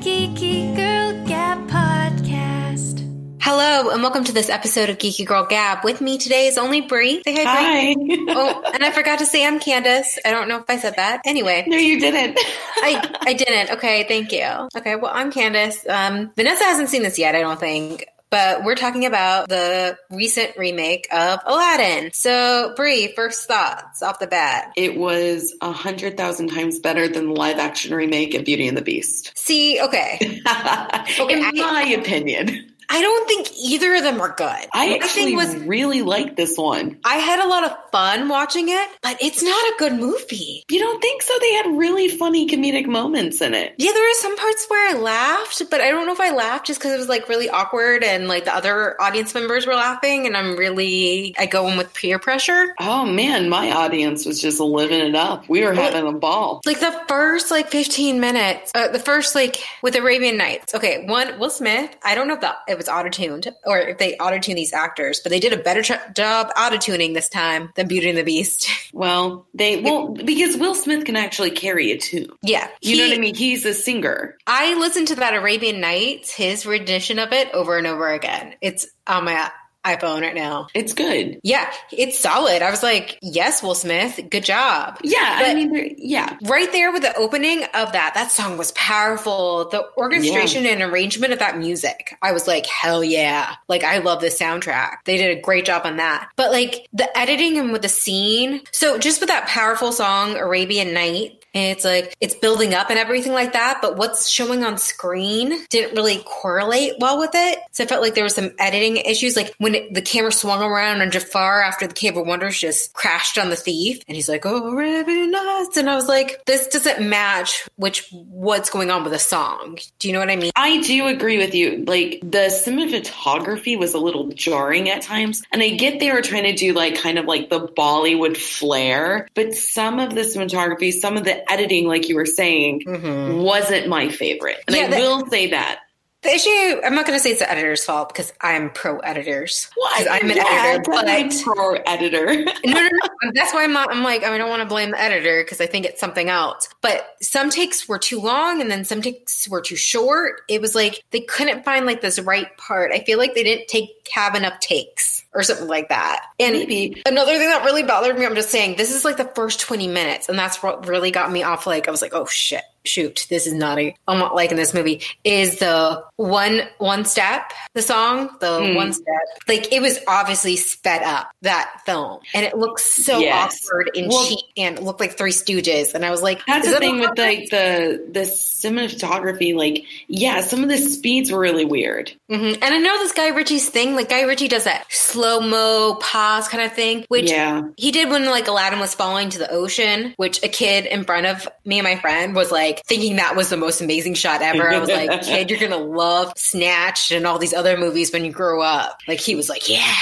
Geeky Girl Gab Podcast. Hello, and welcome to this episode of Geeky Girl Gab. With me today is only Bree. Say hi, Bree. Hi. Oh, and I forgot to say I'm Candace. I don't know if I said that. Anyway, no, you didn't. I I didn't. Okay, thank you. Okay, well I'm Candace. Um, Vanessa hasn't seen this yet. I don't think. But we're talking about the recent remake of Aladdin. So, Bree, first thoughts off the bat. It was a hundred thousand times better than the live action remake of Beauty and the Beast. See, okay. In I- my opinion, I don't think either of them are good. I actually was really liked this one. I had a lot of fun watching it, but it's not a good movie. You don't think so? They had really funny comedic moments in it. Yeah, there were some parts where I laughed, but I don't know if I laughed just because it was like really awkward and like the other audience members were laughing, and I'm really I go in with peer pressure. Oh man, my audience was just living it up. We were having a ball. Like the first like 15 minutes, uh, the first like with Arabian Nights. Okay, one Will Smith. I don't know if that it was auto tuned or if they auto tune these actors, but they did a better tr- job auto tuning this time than Beauty and the Beast. Well, they well because Will Smith can actually carry a tune. yeah, You know what I mean? He's a singer. I listened to that Arabian Nights, his rendition of it, over and over again. It's on my iPhone right now. It's good. Yeah, it's solid. I was like, yes, Will Smith, good job. Yeah, I mean, yeah. Right there with the opening of that, that song was powerful. The orchestration and arrangement of that music, I was like, hell yeah. Like, I love this soundtrack. They did a great job on that. But like the editing and with the scene, so just with that powerful song, Arabian Night, and it's like it's building up and everything like that, but what's showing on screen didn't really correlate well with it. So I felt like there was some editing issues. Like when it, the camera swung around on Jafar after the Cave of Wonders just crashed on the thief, and he's like, "Oh, Arabian Nights," and I was like, "This doesn't match which what's going on with the song." Do you know what I mean? I do agree with you. Like the cinematography was a little jarring at times. And I get they were trying to do like kind of like the Bollywood flair, but some of the cinematography, some of the editing, like you were saying, mm-hmm. wasn't my favorite. And Yeah, I that- will say that. The issue, I'm not going to say it's the editor's fault because I'm pro editors. Well, I'm an yeah, editor, but definitely pro editor. no, no, no. Um, that's why I'm not. I'm like, I don't want to blame the editor because I think it's something else. But some takes were too long, and then some takes were too short. It was like they couldn't find like this right part. I feel like they didn't take have enough takes or something like that. And Maybe. another thing that really bothered me, I'm just saying, this is like the first 20 minutes, and that's what really got me off. Like, I was like, oh shit. Shoot, this is not a. I'm not liking this movie. Is the one one step the song the Mm. one step like it was obviously sped up that film and it looks so Yes. awkward and Well- cheap and it looked like Three Stooges and I was like That's the that thing with like the the cinematography. Like, yeah, some of the speeds were really weird. Mhm. and I know this Guy Ritchie's thing like Guy Ritchie does that slow mo pause kind of thing which Yeah. He did when like Aladdin was falling to the ocean, which a kid in front of me and my friend was like thinking that was the most amazing shot ever. I was like, kid, you're gonna love Snatched and all these other movies when you grow up. Like he was like, yeah.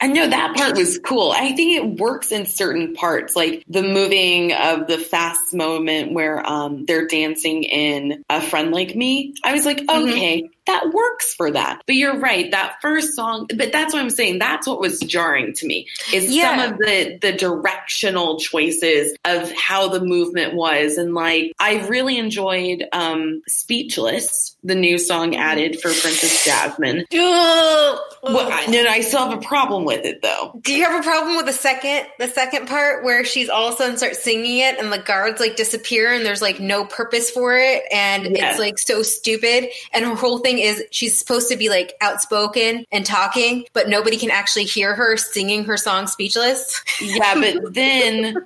I know that part was cool. I think it works in certain parts, like the moving of the fast moment where um, they're dancing in A Friend Like Me. I was like, Mm-hmm. That works for that. But you're right, that first song, but that's what I'm saying. That's what was jarring to me is Yeah. some of the, the directional choices of how the movement was. And like, I really enjoyed um, Speechless, the new song added for Princess Jasmine. Well, I, no, I still have a problem with it though. Do you have a problem with the second the second part where she's all of a sudden starts singing it and the guards like disappear and there's like no purpose for it and Yes. it's like so stupid and her whole thing is she's supposed to be like outspoken and talking but nobody can actually hear her singing her song speechless. Yeah, but then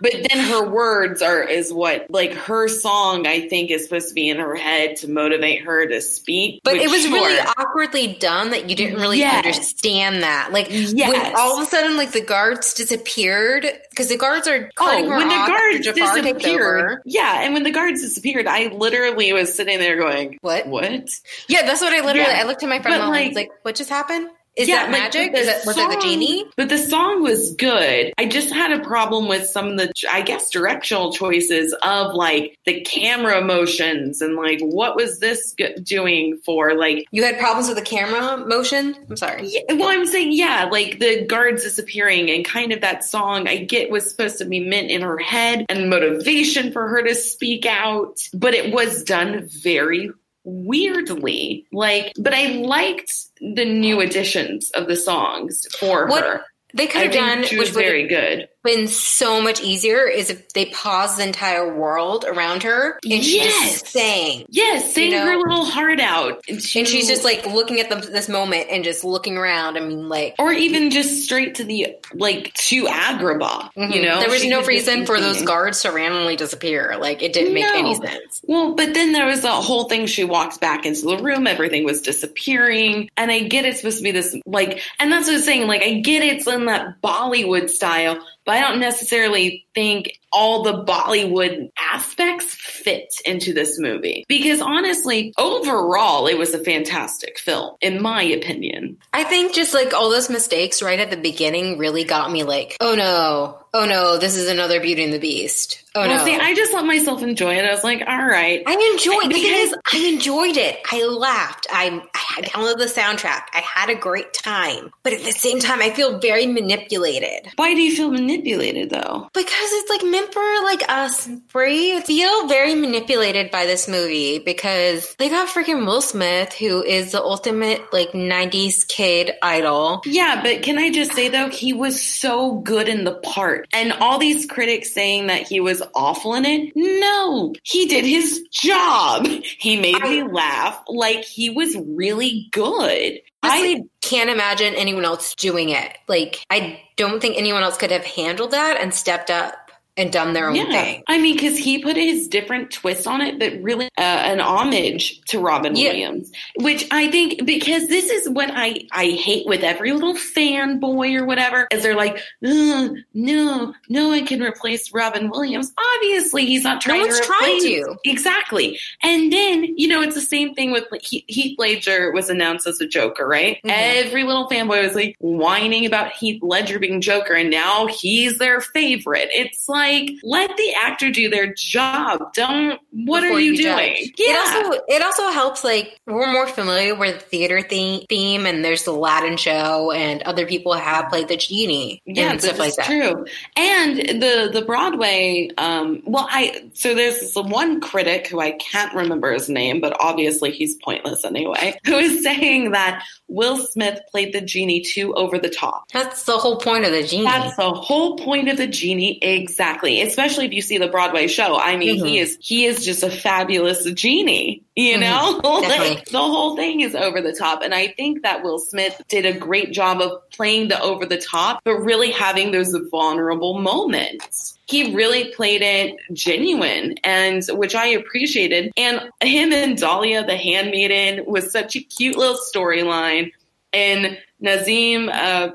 but then her words are is what like her song I think is supposed to be in her head to motivate her to speak. But it was really awkwardly done that you didn't really Yes. understand that. Like when all of a sudden like the guards disappeared because the guards are Oh, her when the guards disappeared, yeah, and when the guards disappeared, I literally was sitting there going, What? What? Yeah, that's what I literally. Yeah. I looked at my friend But, and I like- was like, "What just happened? Is Yeah, that magic? Is that was it the genie?" But the song was good. I just had a problem with some of the, I guess, directional choices of like the camera motions and like what was this g- doing for like You had problems with the camera motion. I'm sorry. Yeah, well, I'm saying, yeah, like the guards disappearing and kind of that song I get was supposed to be meant in her head and motivation for her to speak out, but it was done very weirdly. Like, but I liked the new additions of the songs for What her. They could have done, she was very good. Been so much easier, is if they pause the entire world around her and Yes. just sang. Yes, saying You know? her little heart out. And she's just like looking at the, this moment and just looking around. I mean, like, or even just straight to the like to Agrabah. You mhm. know, there was She no reason for those guards to randomly disappear. Like, it didn't make any sense. Well, but then there was the whole thing. She walked back into the room, everything was disappearing. And I get it's supposed to be this, like, and that's what I was saying. Like, I get it's in that Bollywood style, but I don't necessarily think all the Bollywood aspects fit into this movie. Because honestly, overall, it was a fantastic film, in my opinion. I think just like all those mistakes right at the beginning really got me like, oh no, oh no, this is another Beauty and the Beast. Oh well, no. see, I just let myself enjoy it. I was like, all right. I enjoyed Because- because I enjoyed it. I laughed. I, I downloaded the soundtrack. I had a great time. But at the same time, I feel very manipulated Why do you feel manipulated though? because it's like meant for like us, Bree. I feel very manipulated by this movie because they got freaking Will Smith, who is the ultimate like '90s kid idol. Yeah, but can I just say though, he was so good in the part. And all these critics saying that he was awful in it. No, he did his job. He made me laugh. Like he was really good. I can't imagine anyone else doing it. Like, I don't think anyone else could have handled that and stepped up and done their own yeah, thing. I mean, because he put his different twist on it, but really uh, an homage to Robin Yeah. Williams, which I think because this is what I I hate with every little fanboy or whatever, is they're like, no, no one can replace Robin Williams. Obviously, he's not trying one's to trying to. exactly. And then you know, it's the same thing with like, Heath, Ledger was announced as a Joker, right? Mhm. Every little fanboy was like whining about Heath Ledger being Joker, and now he's their favorite. It's like let the actor do their job. Don't. What before are you, judge. doing? It also it also helps like we're more familiar with the theater theme, theme and there's the Latin show and other people have played the genie Yeah, and stuff like that's that. true. And the the Broadway, um, well, I so there's this one critic who I can't remember his name, but obviously he's pointless anyway, who is saying that Will Smith played the genie too over the top. That's the whole point of the genie. That's the whole point of the genie, exactly. Especially if you see the Broadway show. I mean, he Mhm. is he is just a fabulous genie. You Mhm, know, definitely. like the whole thing is over the top, and I think that Will Smith did a great job of playing the over the top, but really having those vulnerable moments. He really played it genuine, and which I appreciated. And him and Dahlia, the handmaiden, was such a cute little storyline. And Nasim uh,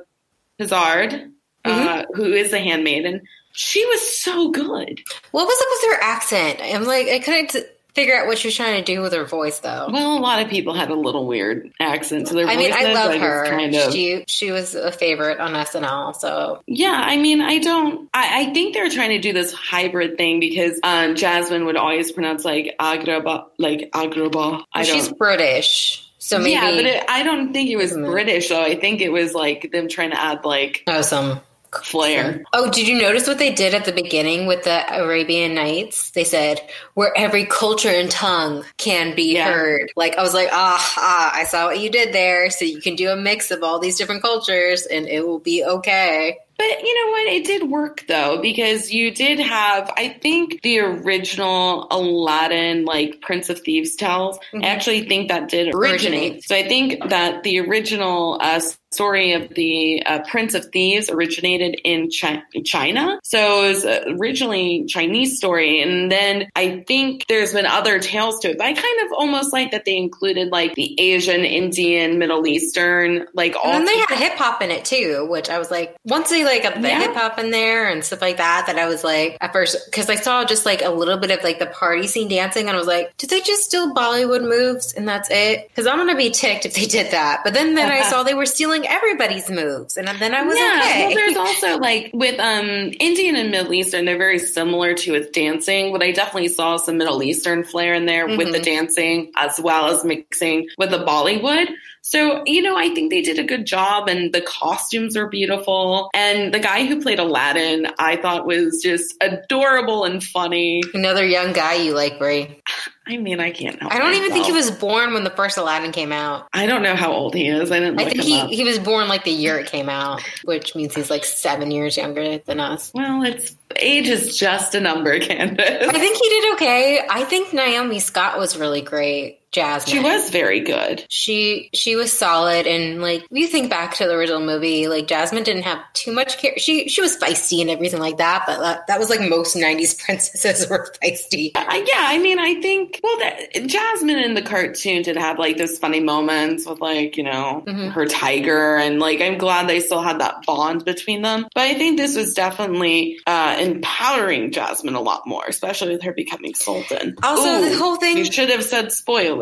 Pedrad, uh, who is the handmaiden, she was so good. what was up with her accent? I'm like I couldn't figure out what she was trying to do with her voice though. Well, a lot of people had a little weird accent to their I mean, I love just her. Kind of. She she was a favorite on SNL. So Yeah, I mean, I don't. I, I think they're trying to do this hybrid thing because um, Jasmine would always pronounce like Agraba, like Agraba. I don't. she's British. So maybe yeah, but it, I don't think it was Mhm. British though. I think it was like them trying to add like oh some flair. Oh, did you notice what they did at the beginning with the Arabian Nights? They said where every culture and tongue can be Yeah. heard. Like I was like, ah, ah, I saw what you did there. So you can do a mix of all these different cultures, and it will be okay. But you know what? It did work though because you did have, I think, the original Aladdin, like Prince of Thieves tells. Mhm. I actually think that did Originate. originate. So I think that the original uh, story of the uh, Prince of Thieves originated in Chi- China. So it was originally Chinese story, and then I think there's been other tales to it. But I kind of almost like that they included like the Asian, Indian, Middle Eastern, like all. And then they had hip hop in it too, which I was like, once they like got the Yeah. hip hop in there and stuff like that, that I was like, at first, because I saw just like a little bit of like the party scene dancing, and I was like, did they just steal Bollywood moves and that's it? Because I'm gonna be ticked if they did that. But then then I saw they were stealing everybody's moves, and then I was yeah, okay. well, there's also like with um Indian and Middle Eastern, they're very similar to with dancing, but I definitely saw some Middle Eastern flair in there with the Mhm. dancing as well as mixing with the Bollywood. So, you know, I think they did a good job and the costumes are beautiful. And the guy who played Aladdin, I thought was just adorable and funny. Another young guy you like, Bree. I mean, I can't help I don't even think he was born when the first Aladdin came out. I don't know how old he is. I didn't I think he, up. he was born like the year it came out, which means he's like seven years younger than us. Well, it's age is just a number, Candace. I think he did okay. I think Naomi Scott was really great. Jasmine. She was very good. She she was solid, and like if you think back to the original movie, like Jasmine didn't have too much care. She she was feisty and everything like that, but that, that was like most '90s princesses were feisty. Uh, yeah, I mean, I think well, that, Jasmine in the cartoon did have like those funny moments with like you know Mhm. her tiger, and like I'm glad they still had that bond between them. But I think this was definitely uh, empowering Jasmine a lot more, especially with her becoming sultan. Also, the whole thing- you should have said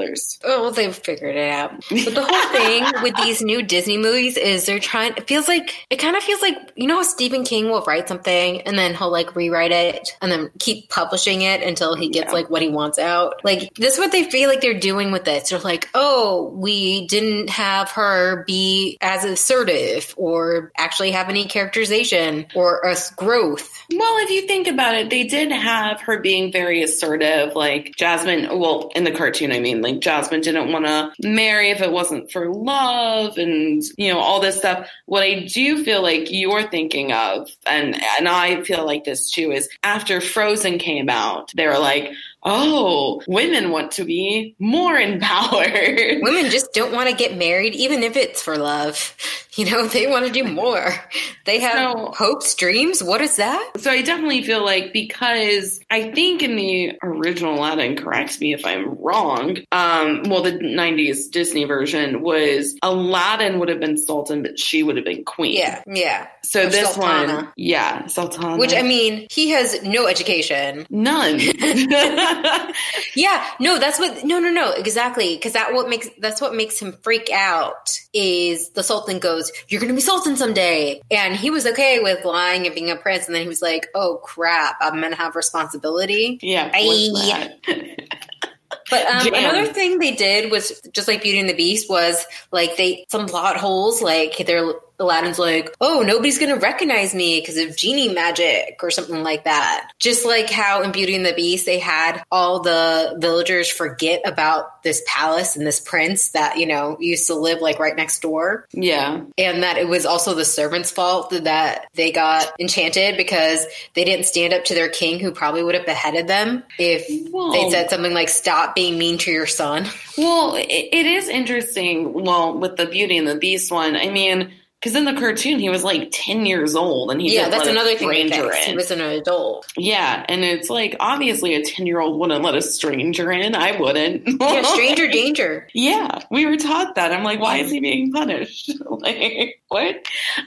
spoilers. Oh, well, they've figured it out. But the whole thing with these new Disney movies is they're trying. It feels like it kind of feels like you know how Stephen King will write something and then he'll like rewrite it and then keep publishing it until he gets Yeah. like what he wants out. Like this is what they feel like they're doing with this. They're like, oh, we didn't have her be as assertive or actually have any characterization or us growth. Well, if you think about it, they did have her being very assertive. Like Jasmine, well, in the cartoon, I mean, like Jasmine didn't want to marry if it wasn't for love and, you know, all this stuff. What I do feel like you're thinking of, and, and I feel like this too, is after Frozen came out, they were like, oh, women want to be more empowered. Women just don't want to get married, even if it's for love. You know, they want to do more. They have So- hopes, dreams. What is that? So I definitely feel like because I think in the original Aladdin, correct me if I'm wrong. Um, well, the '90s Disney version was Aladdin would have been Sultan, but she would have been Queen. Yeah, yeah. So Or this Sultana. one, yeah, Sultana. Which I mean, he has no education. none. Yeah, no, that's what. No, no, no, exactly. Because that what makes that's what makes him freak out. Is the Sultan goes, "You're going to be Sultan someday," and he was okay with lying and being a prince, and then he was like, "Oh crap, I'm going to have responsibility." yeah. But um, another thing they did was just like Beauty and the Beast was like they some plot holes like their Aladdin's like, oh, nobody's gonna recognize me because of genie magic or something like that. Just like how in Beauty and the Beast they had all the villagers forget about this palace and this prince that you know used to live like right next door, yeah. and that it was also the servants' fault that they got enchanted because they didn't stand up to their king who probably would have beheaded them if Whoa. they said something like "Stop being mean to your son." Well, it, it is interesting. Well, with the Beauty and the Beast one, I mean, because in the cartoon he was like ten years old, and he yeah, that's another thing. They stranger fixed. in. He was an adult. Yeah, and it's like obviously a 10 year old wouldn't let a stranger in. I wouldn't. Yeah, stranger danger. yeah, we were taught that. I'm like, why is he being punished? like, what?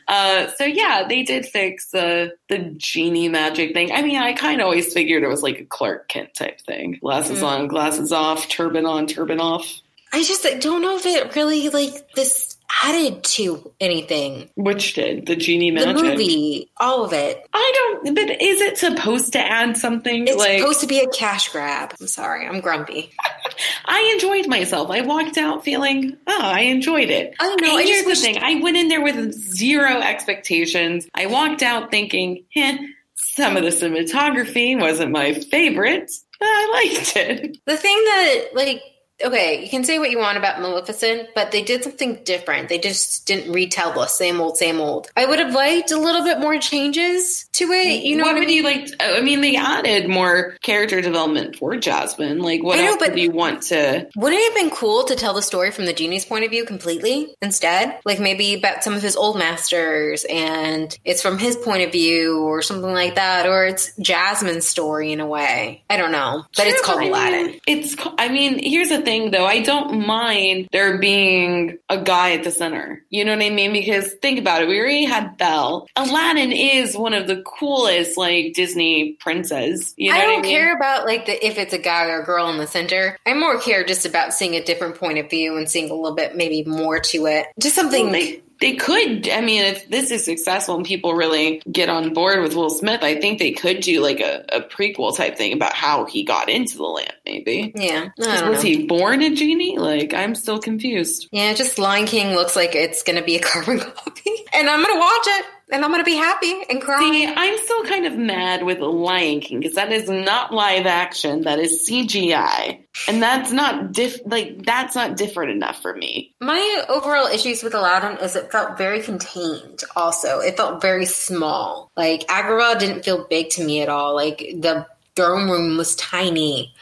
Uh, so yeah, they did fix the the genie magic thing. I mean, I kind of always figured it was like a Clark Kent type thing. Glasses Mm. on, glasses off, turban on, turban off. I just don't know if it really like this added to anything. Which did the genie magic? The movie, all of it. I don't. But is it supposed to add something? It's like supposed to be a cash grab. I'm sorry, I'm grumpy. I enjoyed myself. I walked out feeling, oh, I enjoyed it. I know, And I here's the thing: I went in there with zero expectations. I walked out thinking, eh, some of the cinematography wasn't my favorite, but I liked it. The thing that like okay, you can say what you want about Maleficent, but they did something different. They just didn't retell the same old, same old. I would have liked a little bit more changes to it. You know what, what, I would mean? you like? I mean, they added more character development for Jasmine. Like, what I know, else do you want to? Wouldn't it have been cool to tell the story from the genie's point of view completely instead? Like maybe about some of his old masters and it's from his point of view or something like that, or it's Jasmine's story in a way. I don't know. But it's called I mean, Aladdin. It's. I mean, here's the thing, though. I don't mind there being a guy at the center. You know what I mean? Because think about it. We already had Belle. Aladdin is one of the coolest, like Disney princes. You know I don't I mean? care about like the if it's a guy or a girl in the center. I more care just about seeing a different point of view and seeing a little bit maybe more to it. Just something Well, they could. I mean, if this is successful and people really get on board with Will Smith, I think they could do like a, a prequel type thing about how he got into the lamp. Maybe. Yeah. I 'Cause don't Was know. he born a genie? Like, I'm still confused. Yeah, just Lion King looks like it's gonna be a carbon copy, and I'm gonna watch it, and I'm gonna be happy and cry. See, I'm still kind of mad with Lion King because that is not live action. That is CGI, and that's not diff- like that's not different enough for me. My overall issues with Aladdin is it felt very contained. Also, it felt very small. Like Agrabah didn't feel big to me at all. Like the throne room was tiny.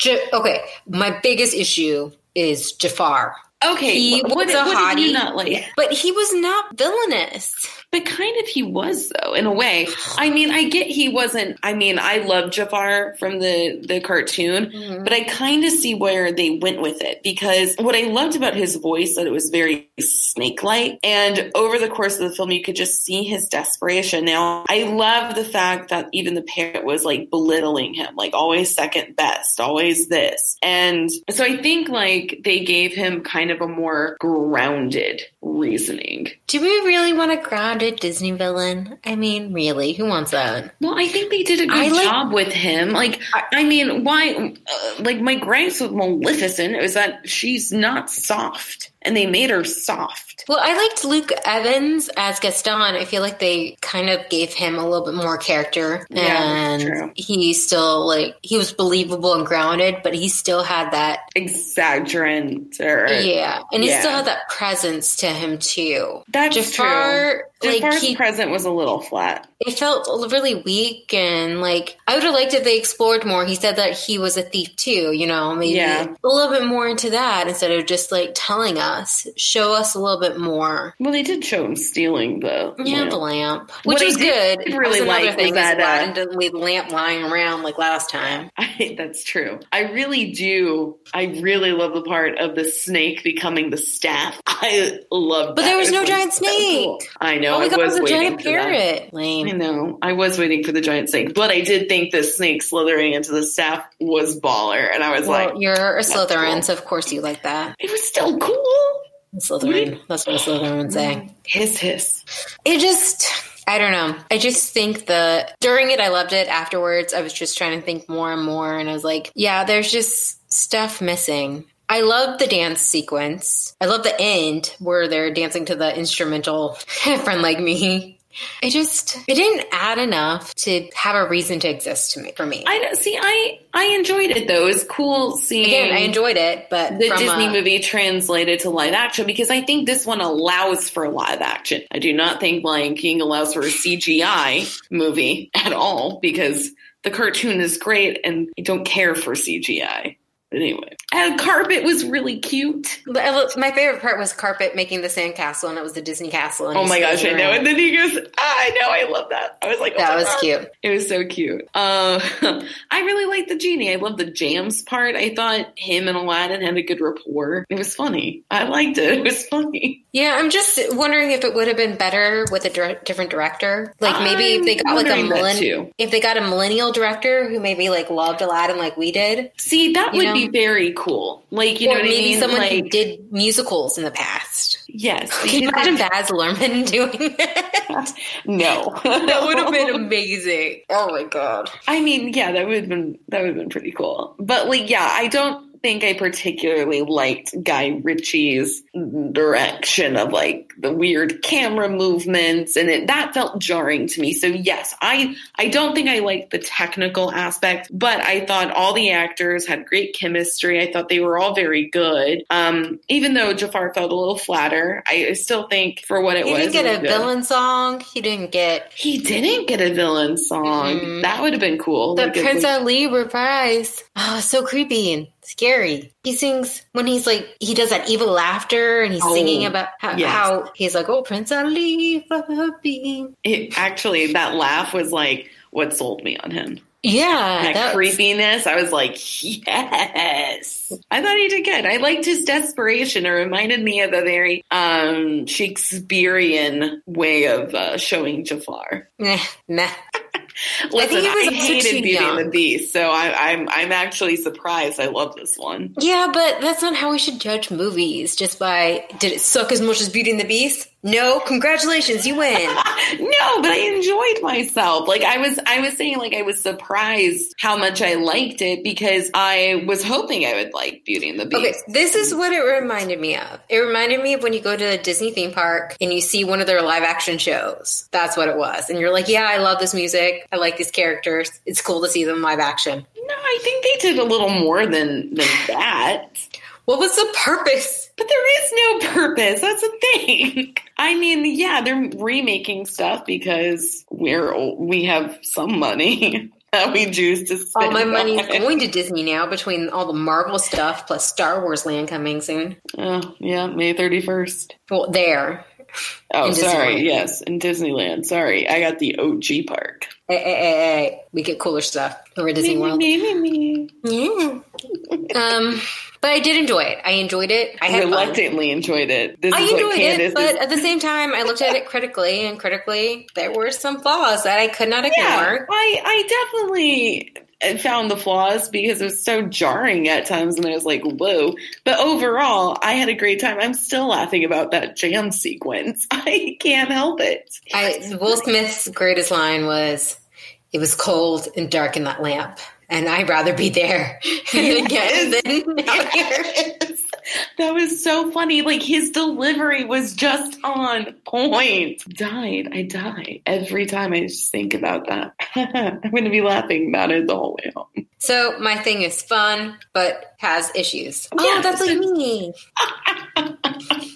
Ja- okay, my biggest issue is Jafar. Okay, He what, was a what hottie. not like? But he was not villainous. But kind of he was though, in a way. I mean, I get he wasn't. I mean, I love Jafar from the the cartoon, Mm-hmm. but I kind of see where they went with it because what I loved about his voice that it was very snake like, and over the course of the film, you could just see his desperation. Now, I love the fact that even the parent was like belittling him, like always second best, always this, and so I think like they gave him kind of a more grounded reasoning. Do we really want a grounded Disney villain? I mean, really, who wants that? Well, I think they did a good I like- job with him. Like, I, I mean, why? Uh, like, my gripes with Maleficent is that she's not soft, and they made her soft. Well, I liked Luke Evans as Gaston. I feel like they kind of gave him a little bit more character. Yeah, and true. he still like he was believable and grounded, but he still had that Exaggerant, or yeah. And he yeah. still had that presence to him too. that's Jafar, true. Like Jafar's he present was a little flat. it felt really weak and like I would have liked if they explored more. He said that he was a thief too, you know, maybe Yeah. a little bit more into that instead of just like telling us, show us a little bit more. Well, they did show him stealing the Yeah, lamp. the lamp, which was good. really was another like thing was that, uh, didn't leave the lamp lying around like last time. I, that's true. I really do. I really love the part of the snake becoming the staff. I love. But that. there was no like giant so snake. cool. I know. All we oh I got was was a giant parrot. I know. I was waiting for the giant snake, but I did think the snake slithering into the staff was baller, and I was Well, like, you're a Slytherin, cool. so of course you like that. it was still cool. Slytherin. That's what a Slytherin say. Mm-hmm. Hiss, hiss. It just, I don't know. I just think the during it, I loved it. Afterwards, I was just trying to think more and more, and I was like, yeah, there's just stuff missing. I love the dance sequence. I love the end where they're dancing to the instrumental "Friend Like Me." It just it didn't add enough to have a reason to exist to me for me. I don't see. I I enjoyed it though. It was cool seeing. Again, I enjoyed it, but the Disney a- movie translated to live action because I think this one allows for live action. I do not think Lion King allows for a CGI movie at all because the cartoon is great and I don't care for CGI. But anyway, and Carpet was really cute. But I lo- My favorite part was Carpet making the sandcastle, and it was the Disney castle. And Oh my gosh, I know. And then he goes, ah, I know, I love that. I was like, oh That was God. cute. It was so cute. Uh, I really liked the genie. I love the jams part. I thought him and Aladdin had a good rapport. It was funny. I liked it. It was funny. Yeah, I'm just wondering if it would have been better with a dir- different director. Like maybe if they got like a wondering that millenn- if they got a millennial director who maybe like loved Aladdin like we did, See, that would know? be very cool. Like, you or know what maybe I mean? someone who did musicals in the past. yes. Can you imagine Baz Luhrmann doing that? no. that would have been amazing. Oh my god. I mean, yeah, that would have been that would have been pretty cool. But like, yeah, I don't think I particularly liked Guy Ritchie's direction of like the weird camera movements and it that felt jarring to me. So yes, I I don't think I liked the technical aspect, but I thought all the actors had great chemistry. I thought they were all very good. Um even though Jafar felt a little flatter, I still think for what it He was He didn't get a good. villain song. He didn't get He didn't get a villain song. Mhm. That would have been cool. the Like, Prince Ali reprise. Oh, so creepy scary. He sings when he's like he does that evil laughter and he's Oh, singing about how, yes. how he's like, "Oh, Prince Ali, for being." it, actually, that laugh was like what sold me on him. Yeah, That that's- creepiness, I was like, yes. I thought he did good. I liked his desperation. It reminded me of a very um, Shakespearean way of uh, showing Jafar. Nah, nah. Listen, I, he was also hated Beauty and the Beast, so I, I'm I'm actually surprised. I love this one. Yeah, but that's not how we should judge movies. Just by did it suck as much as Beauty and the Beast? No, congratulations, you win. no, but I enjoyed myself. Like I was I was saying like I was surprised how much I liked it because I was hoping I would like Beauty and the Beast. Okay, this is what it reminded me of. It reminded me of when you go to a Disney theme park and you see one of their live action shows. That's what it was. And you're like, yeah, I love this music. I like these characters. It's cool to see them live action. No, I think they did a little more than than that. What was the purpose? But there is no purpose. That's the thing. I mean, yeah, they're remaking stuff because we're we have some money that we choose to spend. All my money is on it. going to Disney now between all the Marvel stuff plus Star Wars Land coming soon. Oh, yeah, May thirty first. Well, there. Oh, sorry. Disneyland. Yes, in Disneyland. Sorry, I got the OG park. Hey, hey, hey, hey. We get cooler stuff over at Disney World. Me, me, me, Yeah. um, but I did enjoy it. I enjoyed it. I me. had fun. Reluctantly enjoyed it. This I is enjoyed it, but is. at the same time, I looked at it critically, and critically, there were some flaws that I could not Yeah, ignore. I, I definitely found the flaws because it was so jarring at times, and I was like, "Whoa!" But overall, I had a great time. I'm still laughing about that jam sequence. I can't help it. I, Will Smith's greatest line was, "It was cold and dark in that lamp, and I'd rather be there again than out here." That was so funny. Like his delivery was just on point. Died. I die every time I just think about that. I'm going to be laughing about it the whole way home. So my thing is fun, but has issues. Yeah, oh, that's like me.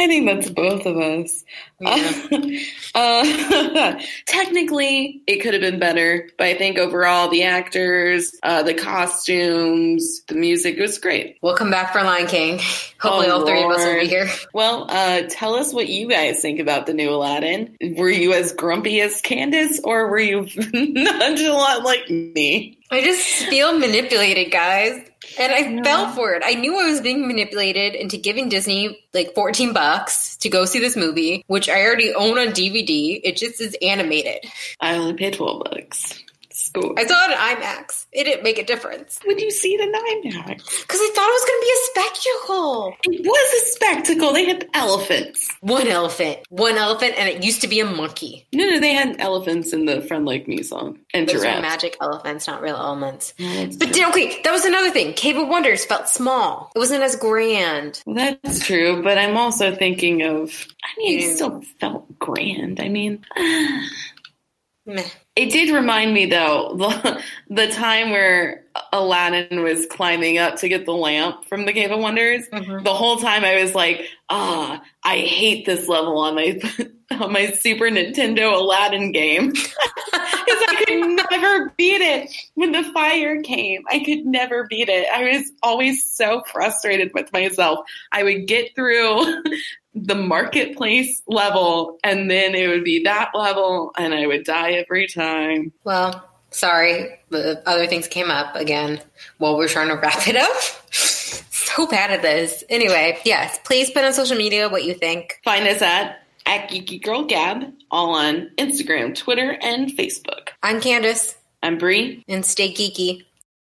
I think that's both of us. Yeah. Uh, technically, it could have been better, but I think overall, the actors, uh, the costumes, the music was great. We'll come back for Lion King. Hopefully, Oh, all three of us will be here. Well, uh, tell us what you guys think about the new Aladdin. Were you as grumpy as Candace, or were you nonchalant like me? I just feel manipulated, guys. And I Yeah. fell for it. I knew I was being manipulated into giving Disney like 14 bucks to go see this movie, which I already own on DVD. It just is animated. I only paid twelve bucks. Score. I saw it in IMAX. It didn't make a difference. Would you see it in IMAX? Because I thought it was going to be a spectacle. It was a spectacle. They had elephants. One elephant. One elephant, and it used to be a monkey. No, no, they had elephants in the Friend Like Me song and Those giraffes. magic elephants, not real elements. But true. okay, that was another thing. Cave of Wonders felt small. It wasn't as grand. That's true, but I'm also thinking of. I mean, it still felt grand. I mean, Meh. It did remind me though the, the time where Aladdin was climbing up to get the lamp from the Cave of Wonders. Mhm. The whole time I was like, ah, I hate this level on my on my Super Nintendo Aladdin game because I could never beat it when the fire came. I could never beat it. I was always so frustrated with myself. I would get through the marketplace level and then it would be that level and I would die every time. Well, sorry, the other things came up again while we're trying to wrap it up. so bad at this. Anyway, yes, please put on social media what you think. Find us at at Geeky Girl Gab all on Instagram, Twitter, and Facebook. I'm Candace, I'm Bree. and stay geeky.